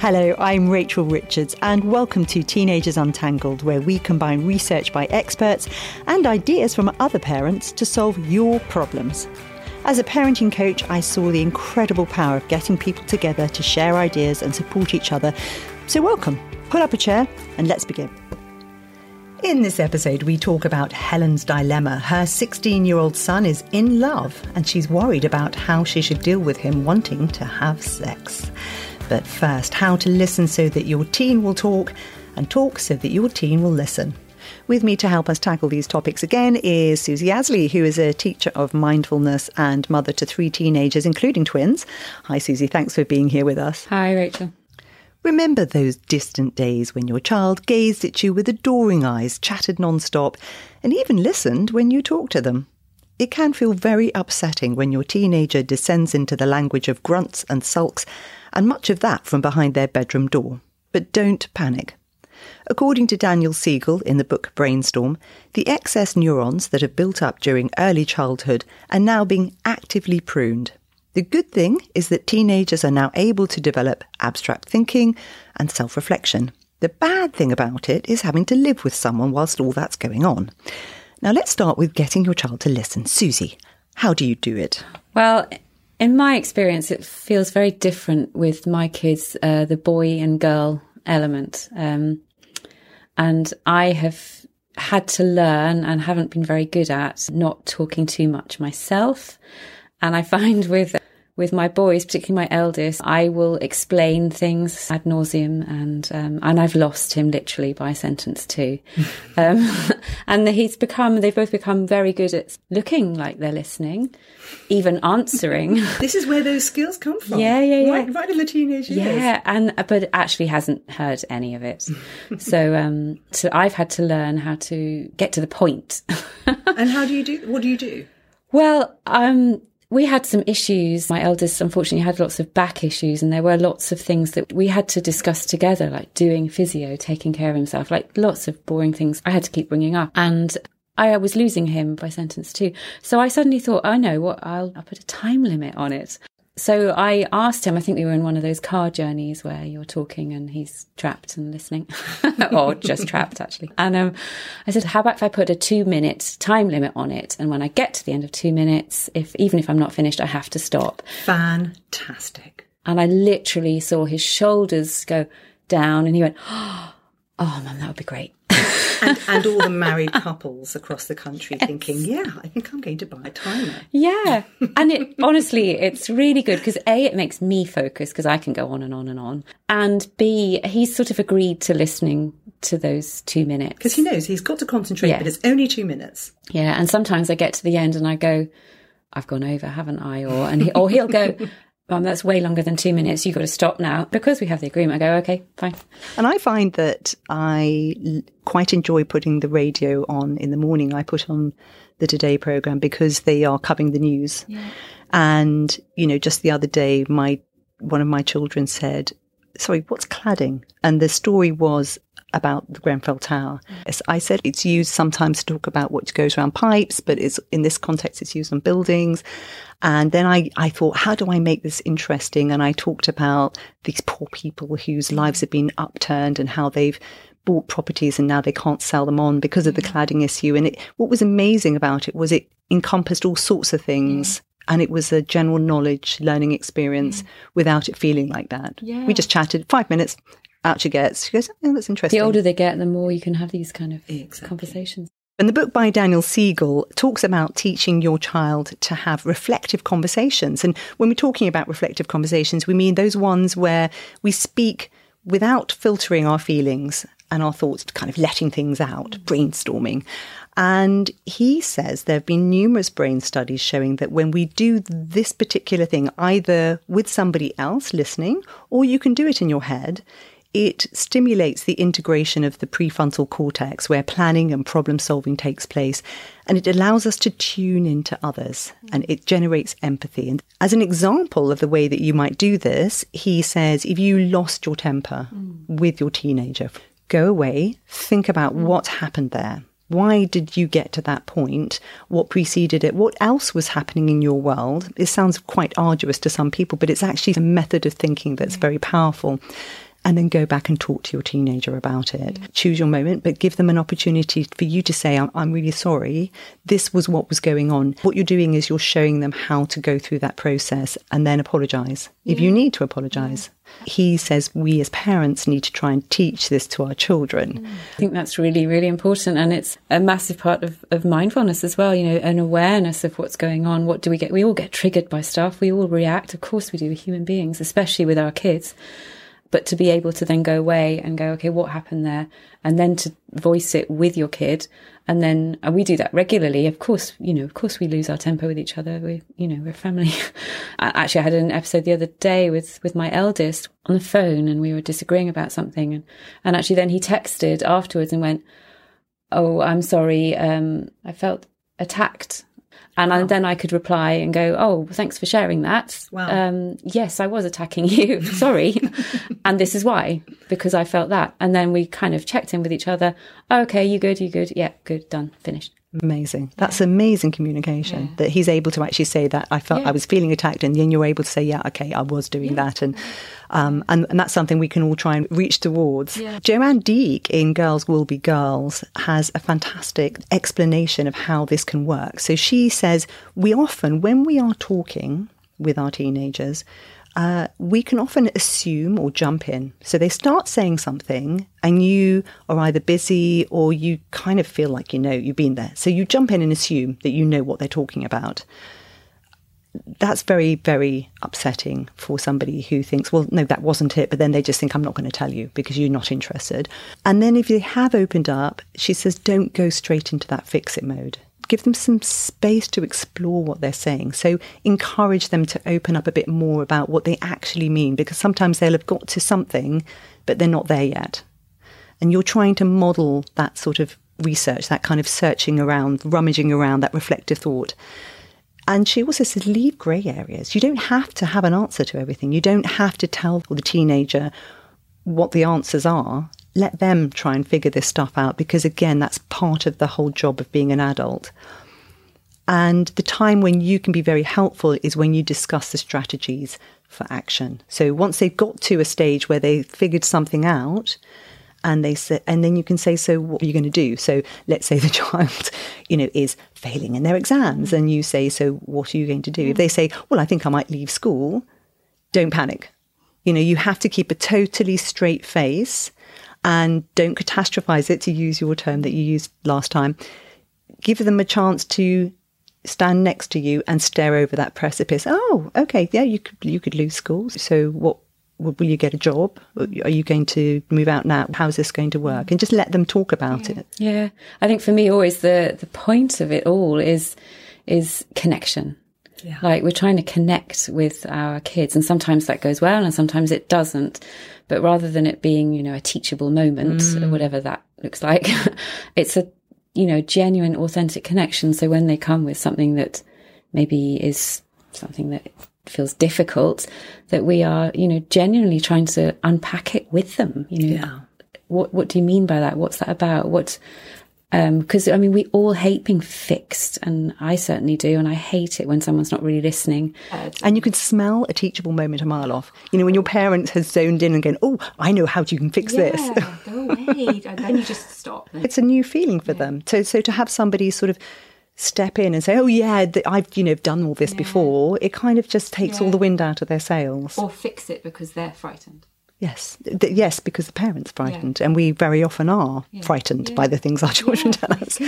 Hello, I'm Rachel Richards, and welcome to Teenagers Untangled, where we combine research by experts and ideas from other parents to solve your problems. As a parenting coach, I saw the incredible power of getting people together to share ideas and support each other. So, welcome. Pull up a chair and let's begin. In this episode, we talk about Helen's dilemma. Her 16 year old son is in love, and she's worried about how she should deal with him wanting to have sex. But first, how to listen so that your teen will talk, and talk so that your teen will listen. With me to help us tackle these topics again is Susie Asley, who is a teacher of mindfulness and mother to three teenagers, including twins. Hi, Susie. Thanks for being here with us. Hi, Rachel. Remember those distant days when your child gazed at you with adoring eyes, chatted non-stop, and even listened when you talked to them? It can feel very upsetting when your teenager descends into the language of grunts and sulks and much of that from behind their bedroom door. But don't panic. According to Daniel Siegel in the book Brainstorm, the excess neurons that have built up during early childhood are now being actively pruned. The good thing is that teenagers are now able to develop abstract thinking and self reflection. The bad thing about it is having to live with someone whilst all that's going on. Now, let's start with getting your child to listen. Susie, how do you do it? Well, in my experience, it feels very different with my kids, uh, the boy and girl element. Um, and I have had to learn and haven't been very good at not talking too much myself. And I find with with my boys, particularly my eldest, I will explain things ad nauseum, and um, and I've lost him literally by a sentence too. um, and he's become, they've both become very good at looking like they're listening, even answering. this is where those skills come from. Yeah, yeah, yeah. Right, right in the teenage years. Yeah, and but actually hasn't heard any of it. so um, so I've had to learn how to get to the point. and how do you do? What do you do? Well, um, we had some issues. My eldest, unfortunately, had lots of back issues, and there were lots of things that we had to discuss together, like doing physio, taking care of himself, like lots of boring things I had to keep bringing up. And I was losing him by sentence two. So I suddenly thought, I know what, I'll, I'll put a time limit on it. So I asked him, I think we were in one of those car journeys where you're talking and he's trapped and listening, or just trapped actually. And um, I said, how about if I put a two minute time limit on it? And when I get to the end of two minutes, if even if I'm not finished, I have to stop. Fantastic. And I literally saw his shoulders go down and he went, oh, mum, that would be great and, and all the married couples across the country yes. thinking, yeah, I think I'm going to buy a timer. Yeah. And it honestly, it's really good because A, it makes me focus because I can go on and on and on. And B, he's sort of agreed to listening to those two minutes. Because he knows he's got to concentrate, yeah. but it's only two minutes. Yeah. And sometimes I get to the end and I go, I've gone over, haven't I? Or and he, or he'll go, Mum, that's way longer than two minutes. You've got to stop now. Because we have the agreement, I go, okay, fine. And I find that I quite enjoy putting the radio on in the morning. I put on the Today programme because they are covering the news. Yeah. And, you know, just the other day, my one of my children said, sorry, what's cladding? And the story was about the Grenfell Tower. Yes, I said it's used sometimes to talk about what goes around pipes, but it's in this context, it's used on buildings. And then I, I thought, how do I make this interesting? And I talked about these poor people whose lives have been upturned and how they've bought properties and now they can't sell them on because of the mm. cladding issue. And it, what was amazing about it was it encompassed all sorts of things. And it was a general knowledge learning experience mm. without it feeling like that. Yeah. We just chatted five minutes, out she gets. She goes, oh, that's interesting. The older they get, the more you can have these kind of exactly. conversations. And the book by Daniel Siegel talks about teaching your child to have reflective conversations. And when we're talking about reflective conversations, we mean those ones where we speak without filtering our feelings and our thoughts, kind of letting things out, mm. brainstorming. And he says there have been numerous brain studies showing that when we do this particular thing, either with somebody else listening, or you can do it in your head, it stimulates the integration of the prefrontal cortex where planning and problem solving takes place. And it allows us to tune into others and it generates empathy. And as an example of the way that you might do this, he says if you lost your temper mm. with your teenager, go away, think about mm. what happened there. Why did you get to that point? What preceded it? What else was happening in your world? It sounds quite arduous to some people, but it's actually a method of thinking that's very powerful and then go back and talk to your teenager about it. Mm. Choose your moment, but give them an opportunity for you to say, I'm, I'm really sorry. This was what was going on. What you're doing is you're showing them how to go through that process and then apologize if you need to apologize. He says we as parents need to try and teach this to our children. Mm. I think that's really, really important. And it's a massive part of, of mindfulness as well, you know, an awareness of what's going on. What do we get? We all get triggered by stuff. We all react. Of course we do, human beings, especially with our kids but to be able to then go away and go, okay, what happened there? And then to voice it with your kid. And then and we do that regularly. Of course, you know, of course we lose our temper with each other. We, you know, we're family. Actually, I had an episode the other day with, with my eldest on the phone and we were disagreeing about something. And, and actually then he texted afterwards and went, Oh, I'm sorry. Um, I felt attacked and wow. then I could reply and go, "Oh, thanks for sharing that. Wow. Um, yes, I was attacking you. Sorry, and this is why because I felt that." And then we kind of checked in with each other. Oh, okay, you good? You good? Yeah, good. Done. Finished. Amazing. That's amazing communication yeah. that he's able to actually say that I felt yeah. I was feeling attacked, and then you're able to say, "Yeah, okay, I was doing yeah. that," and um, and, and that's something we can all try and reach towards. JoAnn Deak in Girls Will Be Girls has a fantastic explanation of how this can work. So she says we often, when we are talking with our teenagers, uh, we can often assume or jump in. So they start saying something, and you are either busy or you kind of feel like you know you've been there. So you jump in and assume that you know what they're talking about. That's very, very upsetting for somebody who thinks, well, no, that wasn't it. But then they just think, I'm not going to tell you because you're not interested. And then if they have opened up, she says, don't go straight into that fix it mode give them some space to explore what they're saying. So encourage them to open up a bit more about what they actually mean, because sometimes they'll have got to something, but they're not there yet. And you're trying to model that sort of research, that kind of searching around, rummaging around, that reflective thought. And she also says, leave grey areas. You don't have to have an answer to everything. You don't have to tell the teenager what the answers are let them try and figure this stuff out because, again, that's part of the whole job of being an adult. And the time when you can be very helpful is when you discuss the strategies for action. So once they've got to a stage where they've figured something out, and they say, and then you can say, so what are you going to do? So let's say the child, you know, is failing in their exams, and you say, so what are you going to do? If they say, well, I think I might leave school, don't panic. You know, you have to keep a totally straight face and don't catastrophize it, to use your term that you used last time. Give them a chance to stand next to you and stare over that precipice. Oh, okay, yeah, you could you could lose school. So what? Will you get a job? Are you going to move out now? How's this going to work? And just let them talk about yeah. it. Yeah, I think for me, always the the point of it all is is connection. Yeah. Like we're trying to connect with our kids, and sometimes that goes well, and sometimes it doesn't. But rather than it being, you know, a teachable moment, mm. or whatever that looks like, it's a, you know, genuine, authentic connection. So when they come with something that maybe is something that feels difficult, that we are, you know, genuinely trying to unpack it with them. You know, yeah. what what do you mean by that? What's that about? What because um, I mean, we all hate being fixed, and I certainly do, and I hate it when someone's not really listening. And you can smell a teachable moment a mile off. You know, when your parents has zoned in and going, "Oh, I know how you can fix yeah, this." go away, and then you just stop. It's a new feeling for yeah. them. So, so to have somebody sort of step in and say, "Oh yeah, I've you know done all this yeah. before," it kind of just takes all the wind out of their sails. Or fix it because they're frightened. Yes, th- yes, because the parents frightened, yeah. and we very often are yeah. frightened yeah. by the things our children tell us.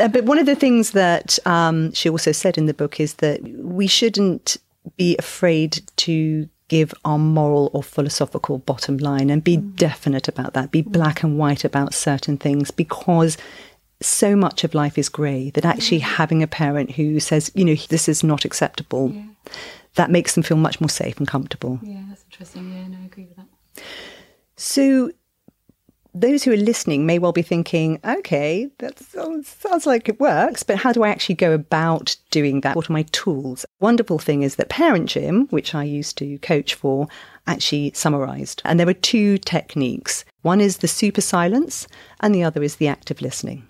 uh, but one of the things that um, she also said in the book is that we shouldn't be afraid to give our moral or philosophical bottom line and be mm. definite about that, be mm. black and white about certain things, because so much of life is grey that actually having a parent who says, you know, this is not acceptable, that makes them feel much more safe and comfortable. Yeah, that's interesting. Yeah, no, I agree with that. So, those who are listening may well be thinking, okay, that sounds like it works, but how do I actually go about doing that? What are my tools? Wonderful thing is that Parent Gym, which I used to coach for, actually summarized. And there are two techniques. One is the super silence, and the other is the active listening.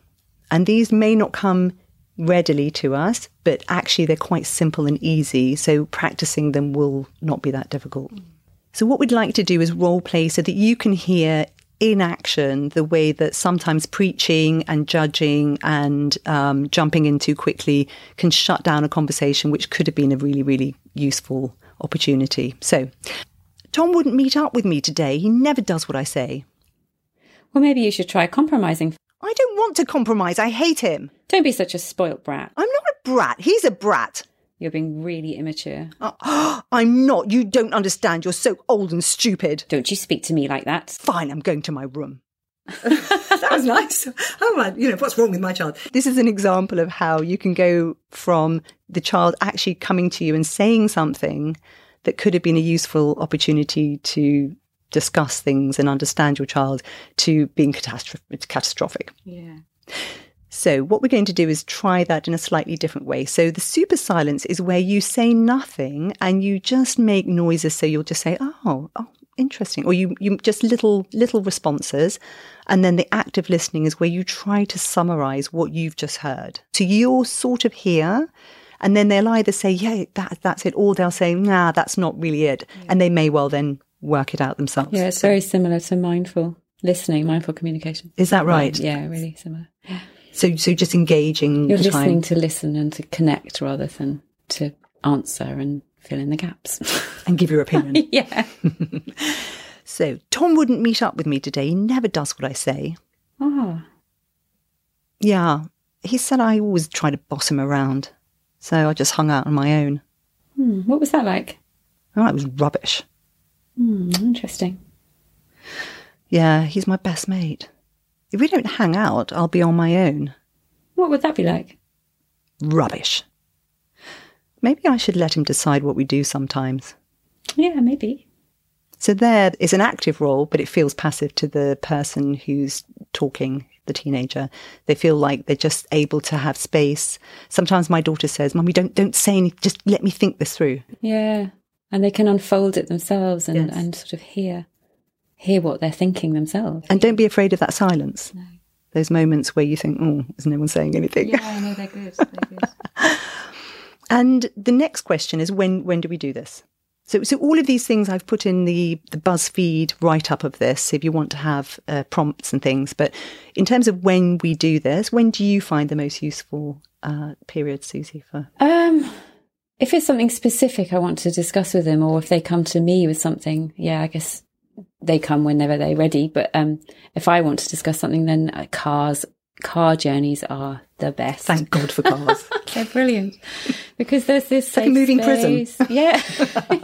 And these may not come readily to us, but actually they're quite simple and easy. So practicing them will not be that difficult. So, what we'd like to do is role play so that you can hear in action the way that sometimes preaching and judging and um, jumping in too quickly can shut down a conversation, which could have been a really, really useful opportunity. So, Tom wouldn't meet up with me today. He never does what I say. Well, maybe you should try compromising. I don't want to compromise. I hate him. Don't be such a spoilt brat. I'm not a brat. He's a brat. You're being really immature. I'm not. You don't understand. You're so old and stupid. Don't you speak to me like that. Fine, I'm going to my room. that was nice. Oh, my, you know, what's wrong with my child? This is an example of how you can go from the child actually coming to you and saying something that could have been a useful opportunity to discuss things and understand your child to being catastrophic. catastrophic. Yeah. So, what we're going to do is try that in a slightly different way. So, the super silence is where you say nothing and you just make noises. So, you'll just say, oh, oh, interesting. Or you, you just little, little responses. And then the active listening is where you try to summarize what you've just heard. So, you're sort of here. And then they'll either say, yeah, that, that's it. Or they'll say, nah, that's not really it. Yeah. And they may well then work it out themselves. Yeah, it's very similar to mindful listening, mindful communication. Is that right? Yeah, really similar. Yeah. So, so just engaging. You're listening time. to listen and to connect rather than to answer and fill in the gaps and give your opinion. yeah. so Tom wouldn't meet up with me today. He never does what I say. Oh. Yeah, he said I always try to boss him around, so I just hung out on my own. Hmm. What was that like? Oh, it was rubbish. Hmm. Interesting. Yeah, he's my best mate. If we don't hang out, I'll be on my own. What would that be like? Rubbish. Maybe I should let him decide what we do sometimes. Yeah, maybe. So there is an active role, but it feels passive to the person who's talking, the teenager. They feel like they're just able to have space. Sometimes my daughter says, "Mummy, don't don't say anything. Just let me think this through." Yeah, and they can unfold it themselves and, Yes. and sort of hear hear what they're thinking themselves. And don't be afraid of that silence. No. Those moments where you think, "Oh, is no one saying anything?" Yeah, I know they're good. They're good. And the next question is when when do we do this? So so all of these things I've put in the the BuzzFeed write up of this if you want to have uh, prompts and things. But in terms of when we do this, when do you find the most useful uh, period, Susie? For Um, if it's something specific I want to discuss with them, or if they come to me with something, yeah, I guess they come whenever they're ready. But um, if I want to discuss something, then uh, cars, car journeys are the best. thank God for cars. They're brilliant because there's this like moving prison. Yeah,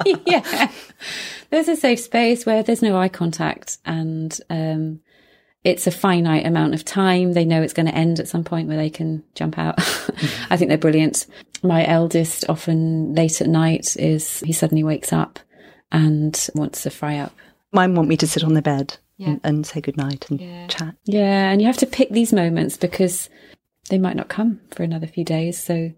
yeah. There's a safe space where there's no eye contact, and um, it's a finite amount of time. They know it's going to end at some point where they can jump out. I think they're brilliant. My eldest, often late at night, is he suddenly wakes up and wants to fry up. Mine want me to sit on the bed Yeah. and, and say goodnight and Yeah. chat. Yeah, and you have to pick these moments because they might not come for another few days. So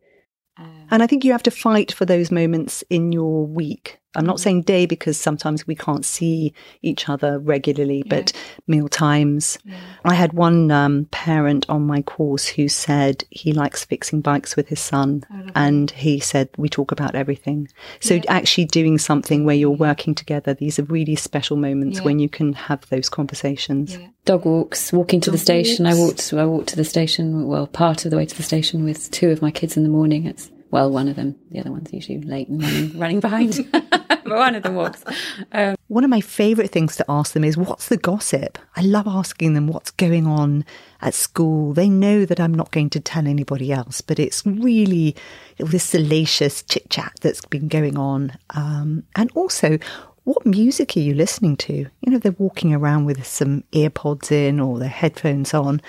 Um, And I think you have to fight for those moments in your week. I'm not saying day because sometimes we can't see each other regularly, but meal times. I had one um, parent on my course who said he likes fixing bikes with his son, and he said we talk about everything. So actually doing something where you're working together, these are really special moments Yeah. when you can have those conversations. yeah. dog walks, walking to the Dog station. I walks. walked. I walked to the station. Well, part of the way to the station with two of my kids in the morning. It's well, one of them. The other one's usually late and running, running behind. but one of them walks. One of my favourite things to ask them is, What's the gossip? I love asking them what's going on at school. They know that I'm not going to tell anybody else, but it's really this salacious chit chat that's been going on. Um, and also, what music are you listening to? You know, they're walking around with some earpods in or their headphones on.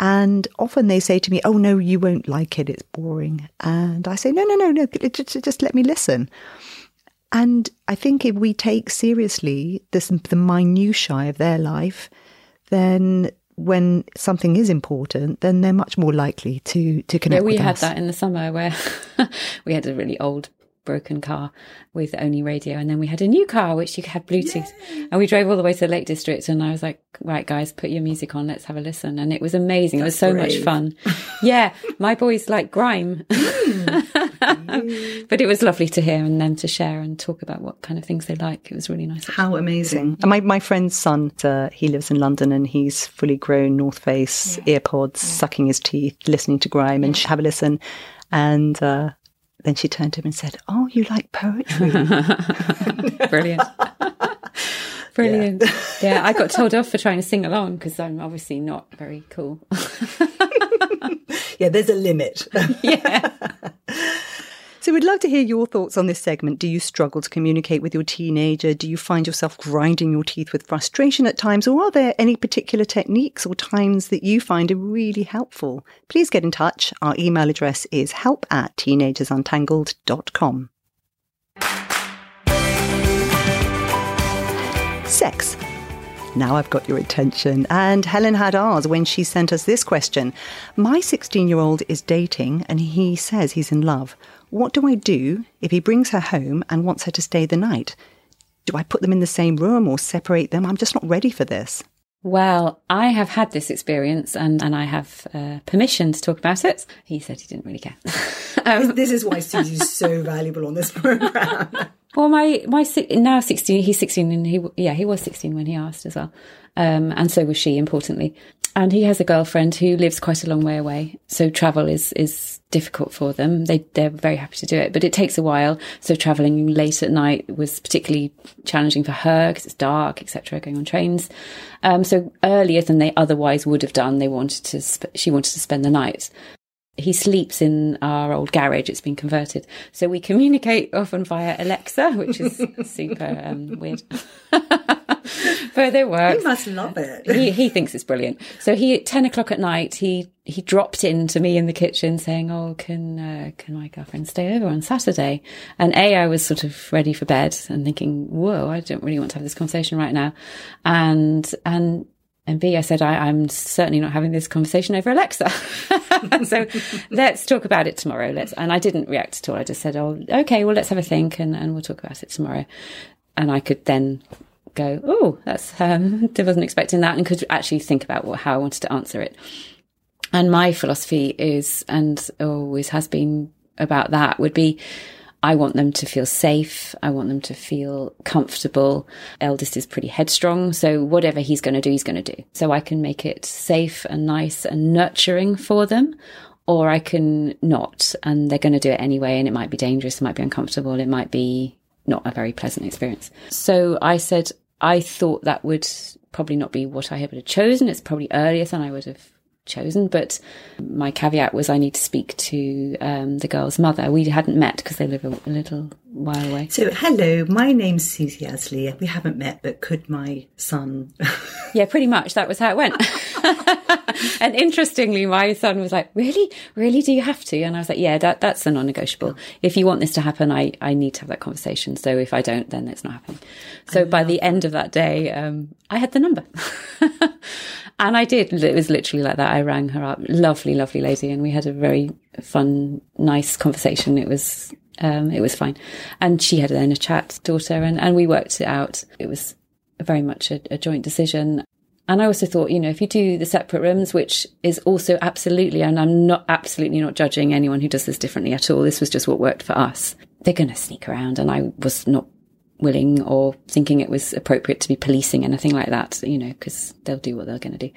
And often they say to me, Oh, no, you won't like it. It's boring. And I say, No, no, no, no, just, just let me listen. And I think if we take seriously this, the minutiae of their life, then when something is important, then they're much more likely to to Yeah, connect. we with had us. that in the summer where we had a really old broken car with only radio. And then we had a new car, which you had Bluetooth. And we drove all the way to the Lake District. And I was like, right, guys, put your music on. Let's have a listen. And it was amazing. it was so much fun. yeah. My boys like grime. but it was lovely to hear and them to share and talk about what kind of things they like. It was really nice. How amazing. And my, my friend's son, uh, he lives in London and he's fully grown North Face earpods, sucking his teeth, listening to grime and have a listen. And uh, then she turned to him and said, Oh, you like poetry? Brilliant. Brilliant. Yeah. I got told off for trying to sing along because I'm obviously not very cool. Yeah, there's a limit. So we'd love to hear your thoughts on this segment. Do you struggle to communicate with your teenager? Do you find yourself grinding your teeth with frustration at times? Or are there any particular techniques or times that you find are really helpful? Please get in touch. Our email address is help at teenagersuntangled.com. Sex. Now I've got your attention. And Helen had ours when she sent us this question. My 16 year old is dating and he says he's in love. What do I do if he brings her home and wants her to stay the night? Do I put them in the same room or separate them? I'm just not ready for this. Well, I have had this experience and, and I have uh, permission to talk about it. He said he didn't really care. um, this is why Susie's so valuable on this program. Well, my, my, now 16, he's 16 and he, yeah, he was 16 when he asked as well. Um, and so was she, importantly. And he has a girlfriend who lives quite a long way away. So travel is, is difficult for them. They, they're very happy to do it, but it takes a while. So traveling late at night was particularly challenging for her because it's dark, etc., going on trains. Um, so earlier than they otherwise would have done, they wanted to, sp- she wanted to spend the night he sleeps in our old garage. It's been converted. So we communicate often via Alexa, which is super um, weird. but it works. You must love it. He, he thinks it's brilliant. So he, at 10 o'clock at night, he, he dropped in to me in the kitchen saying, Oh, can, uh, can my girlfriend stay over on Saturday? And A, I was sort of ready for bed and thinking, whoa, I don't really want to have this conversation right now. And, and, and B, I said, I, I'm certainly not having this conversation over Alexa. so let's talk about it tomorrow. Let's, and I didn't react at all. I just said, Oh, okay, well, let's have a think and, and we'll talk about it tomorrow. And I could then go, Oh, that's, um, I wasn't expecting that and could actually think about what, how I wanted to answer it. And my philosophy is, and always has been about that would be, I want them to feel safe. I want them to feel comfortable. Eldest is pretty headstrong. So whatever he's going to do, he's going to do. So I can make it safe and nice and nurturing for them, or I can not. And they're going to do it anyway. And it might be dangerous. It might be uncomfortable. It might be not a very pleasant experience. So I said, I thought that would probably not be what I would have chosen. It's probably earlier than I would have chosen, but my caveat was I need to speak to um, the girl's mother. We hadn't met because they live a, a, little while away. So, hello, my name's Susie Asley. We haven't met, but could my son? yeah, pretty much. That was how it went. and interestingly, my son was like, "Really, really, do you have to?" And I was like, "Yeah, that that's a non-negotiable. If you want this to happen, I I need to have that conversation. So if I don't, then it's not happening." So by the end of that day, um, I had the number. And I did. It was literally like that. I rang her up. Lovely, lovely lady. And we had a very fun, nice conversation. It was, um, it was fine. And she had then a chat daughter and, and we worked it out. It was very much a, a joint decision. And I also thought, you know, if you do the separate rooms, which is also absolutely, and I'm not absolutely not judging anyone who does this differently at all. This was just what worked for us. They're going to sneak around. And I was not willing or thinking it was appropriate to be policing anything like that, you know, because they'll do what they're going to do.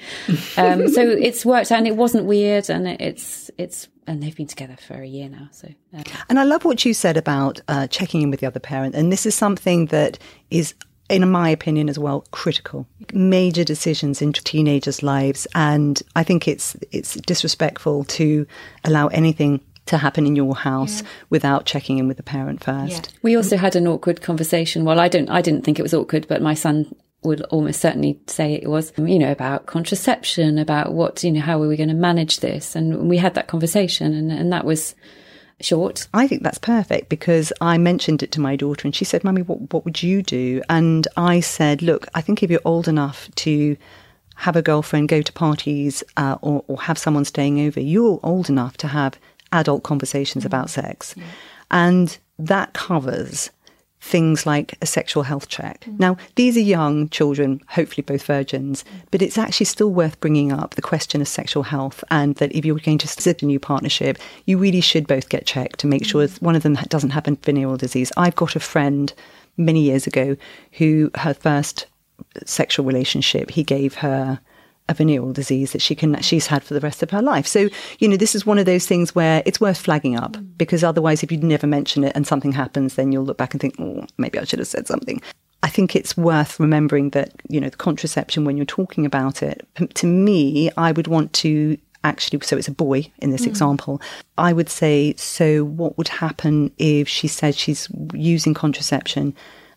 Um, so it's worked out and it wasn't weird and it's, it's, and they've been together for a year now. So, um. and I love what you said about uh, checking in with the other parent. And this is something that is in my opinion as well critical major decisions in teenagers lives and i think it's it's disrespectful to allow anything to happen in your house yeah. without checking in with the parent first. Yeah. We also had an awkward conversation. Well, I don't, I didn't think it was awkward, but my son would almost certainly say it was, you know, about contraception, about what, you know, how are we going to manage this? And we had that conversation and, and that was short. I think that's perfect because I mentioned it to my daughter and she said, Mummy, what, what would you do? And I said, look, I think if you're old enough to have a girlfriend, go to parties, uh, or, or have someone staying over, you're old enough to have adult conversations about mm-hmm. sex. And that covers things like a sexual health check. Mm-hmm. Now, these are young children, hopefully both virgins, mm-hmm. but it's actually still worth bringing up the question of sexual health and that if you're going to start a new partnership, you really should both get checked to make sure one of them doesn't have a venereal disease. I've got a friend many years ago who her first sexual relationship, he gave her a venereal disease that she can she's had for the rest of her life. So, you know, this is one of those things where it's worth flagging up mm. because otherwise if you never mention it and something happens, then you'll look back and think, oh, maybe I should have said something. I think it's worth remembering that, you know, the contraception when you're talking about it, to me, I would want to actually so it's a boy in this mm. example i would say so what would happen if she said she's using contraception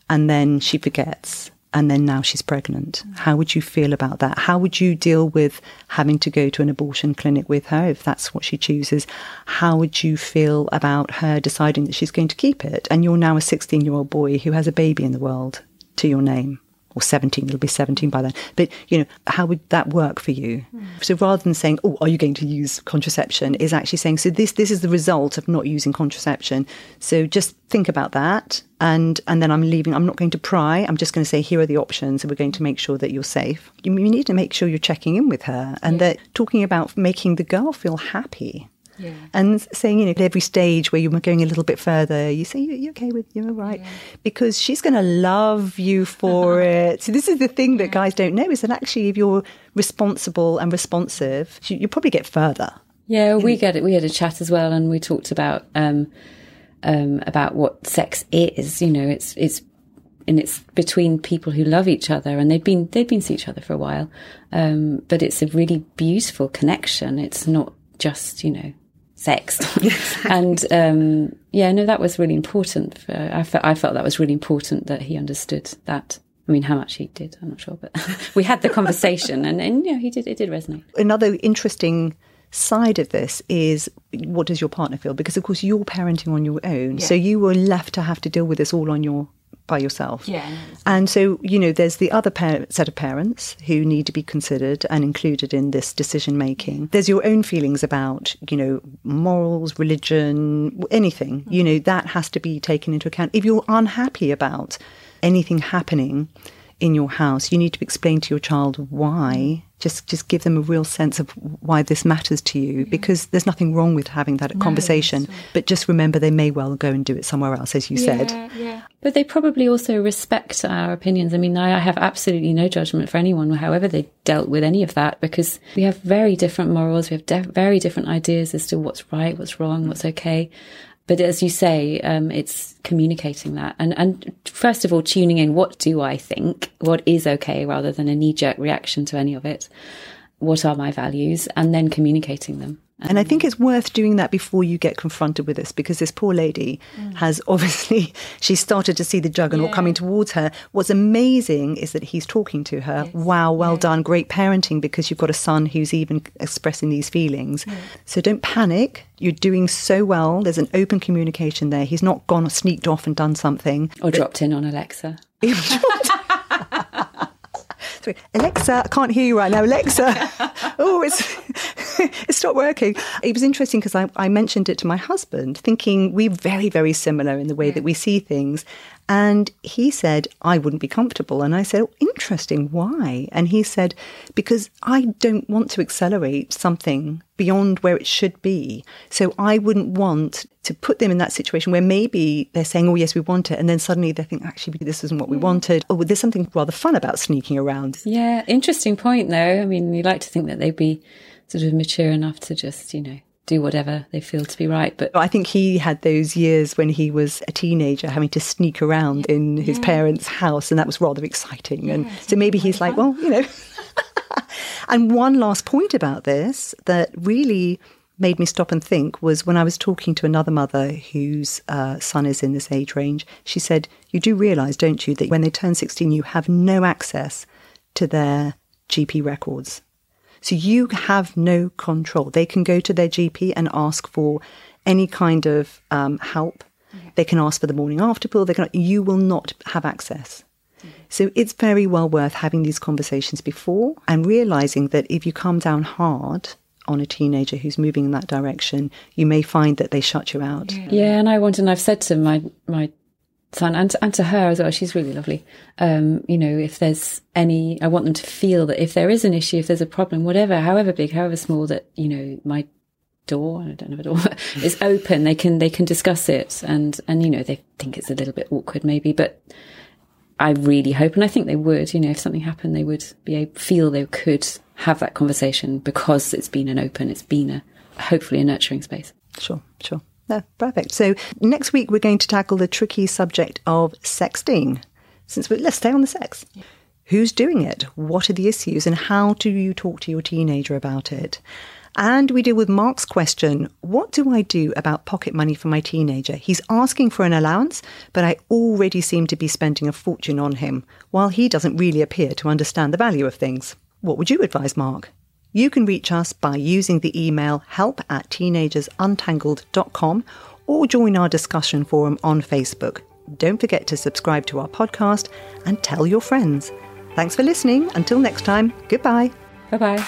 and then she forgets and then now she's pregnant. How would you feel about that? How would you deal with having to go to an abortion clinic with her if that's what she chooses? How would you feel about her deciding that she's going to keep it? And you're now a 16 year old boy who has a baby in the world to your name. Or 17, it'll be 17 by then. But, you know, how would that work for you? Hmm. So rather than saying, oh, are you going to use contraception, is actually saying, so this, this is the result of not using contraception. So just think about that. And, and then I'm leaving, I'm not going to pry. I'm just going to say, here are the options. And we're going to make sure that you're safe. You, you need to make sure you're checking in with her and that talking about making the girl feel happy. Yeah. And saying, you know, at every stage where you're going a little bit further, you say, you, you okay with, you're all right. Because she's going to love you for it. So this is the thing that guys don't know is that actually if you're responsible and responsive, you, you probably get further. Yeah, we get it. We had a chat as well, and we talked about um, um, about what sex is. You know, it's it's and it's between people who love each other, and they've been they've been to each other for a while. Um, but it's a really beautiful connection. It's not just you know sex, and um, yeah, no, that was really important. For, I felt I felt that was really important that he understood that. I mean, how much he did, I'm not sure, but we had the conversation, and, and you know, he did. It did resonate. Another interesting side of this is what does your partner feel? Because of course you're parenting on your own, so you were left to have to deal with this all on your by yourself. Yeah. And so, you know, there's the other par- set of parents who need to be considered and included in this decision making. There's your own feelings about, you know, morals, religion, anything. You mm-hmm. know, that has to be taken into account. If you're unhappy about anything happening in your house, you need to explain to your child why. Just, just give them a real sense of why this matters to you, because there's nothing wrong with having that conversation. But just remember, they may well go and do it somewhere else, as you said. Yeah, yeah. But they probably also respect our opinions. I mean, I I have absolutely no judgment for anyone, however they dealt with any of that, because we have very different morals. We have de- very different ideas as to what's right, what's wrong, what's okay. But as you say, um, it's communicating that and, and first of all, tuning in. What do I think? What is okay rather than a knee jerk reaction to any of it? What are my values? And then communicating them. And I think mm. it's worth doing that before you get confronted with this because this poor lady mm. has obviously she started to see the juggernaut Yeah. coming towards her. What's amazing is that he's talking to her. Wow, well done, great parenting because you've got a son who's even expressing these feelings. So don't panic. You're doing so well. There's an open communication there. He's not gone sneaked off and done something. Or dropped in on Alexa. Sorry, Alexa, I can't hear you right now. Alexa, oh, it's it's stopped working. It was interesting because I, I mentioned it to my husband, thinking we're very, very similar in the way that we see things. And he said, I wouldn't be comfortable. And I said, oh, interesting. Why? And he said, because I don't want to accelerate something beyond where it should be. So I wouldn't want to put them in that situation where maybe they're saying, oh, yes, we want it. And then suddenly they think, actually, this isn't what we hmm. wanted. Oh, there's something rather fun about sneaking around. Yeah, interesting point though. I mean, you like to think that they'd be sort of mature enough to just, you know, do whatever they feel to be right. But I think he had those years when he was a teenager having to sneak around in his parents' house, and that was rather exciting. And so maybe he's like, well, you know. and one last point about this that really made me stop and think was when I was talking to another mother whose uh, son is in this age range. She said, You do realise, don't you, that when they turn 16, you have no access to their GP records. So you have no control. They can go to their GP and ask for any kind of um, help. They can ask for the morning after pill. They can. You will not have access. So it's very well worth having these conversations before and realizing that if you come down hard on a teenager who's moving in that direction, you may find that they shut you out. Yeah, and I want, and I've said to my my son and and to her as well. She's really lovely. Um, you know, if there's any, I want them to feel that if there is an issue, if there's a problem, whatever, however big, however small, that you know, my door, I don't have a door, is open. They can they can discuss it, and and you know, they think it's a little bit awkward maybe, but. I really hope, and I think they would, you know, if something happened, they would be able, feel they could have that conversation because it's been an open, it's been a hopefully a nurturing space. Sure, sure. No, perfect. So next week we're going to tackle the tricky subject of sexting. Since we let's stay on the sex. Who's doing it? What are the issues? And how do you talk to your teenager about it? And we deal with Mark's question What do I do about pocket money for my teenager? He's asking for an allowance, but I already seem to be spending a fortune on him, while he doesn't really appear to understand the value of things. What would you advise, Mark? You can reach us by using the email help at teenagersuntangled.com or join our discussion forum on Facebook. Don't forget to subscribe to our podcast and tell your friends. Thanks for listening. Until next time, goodbye. Bye bye.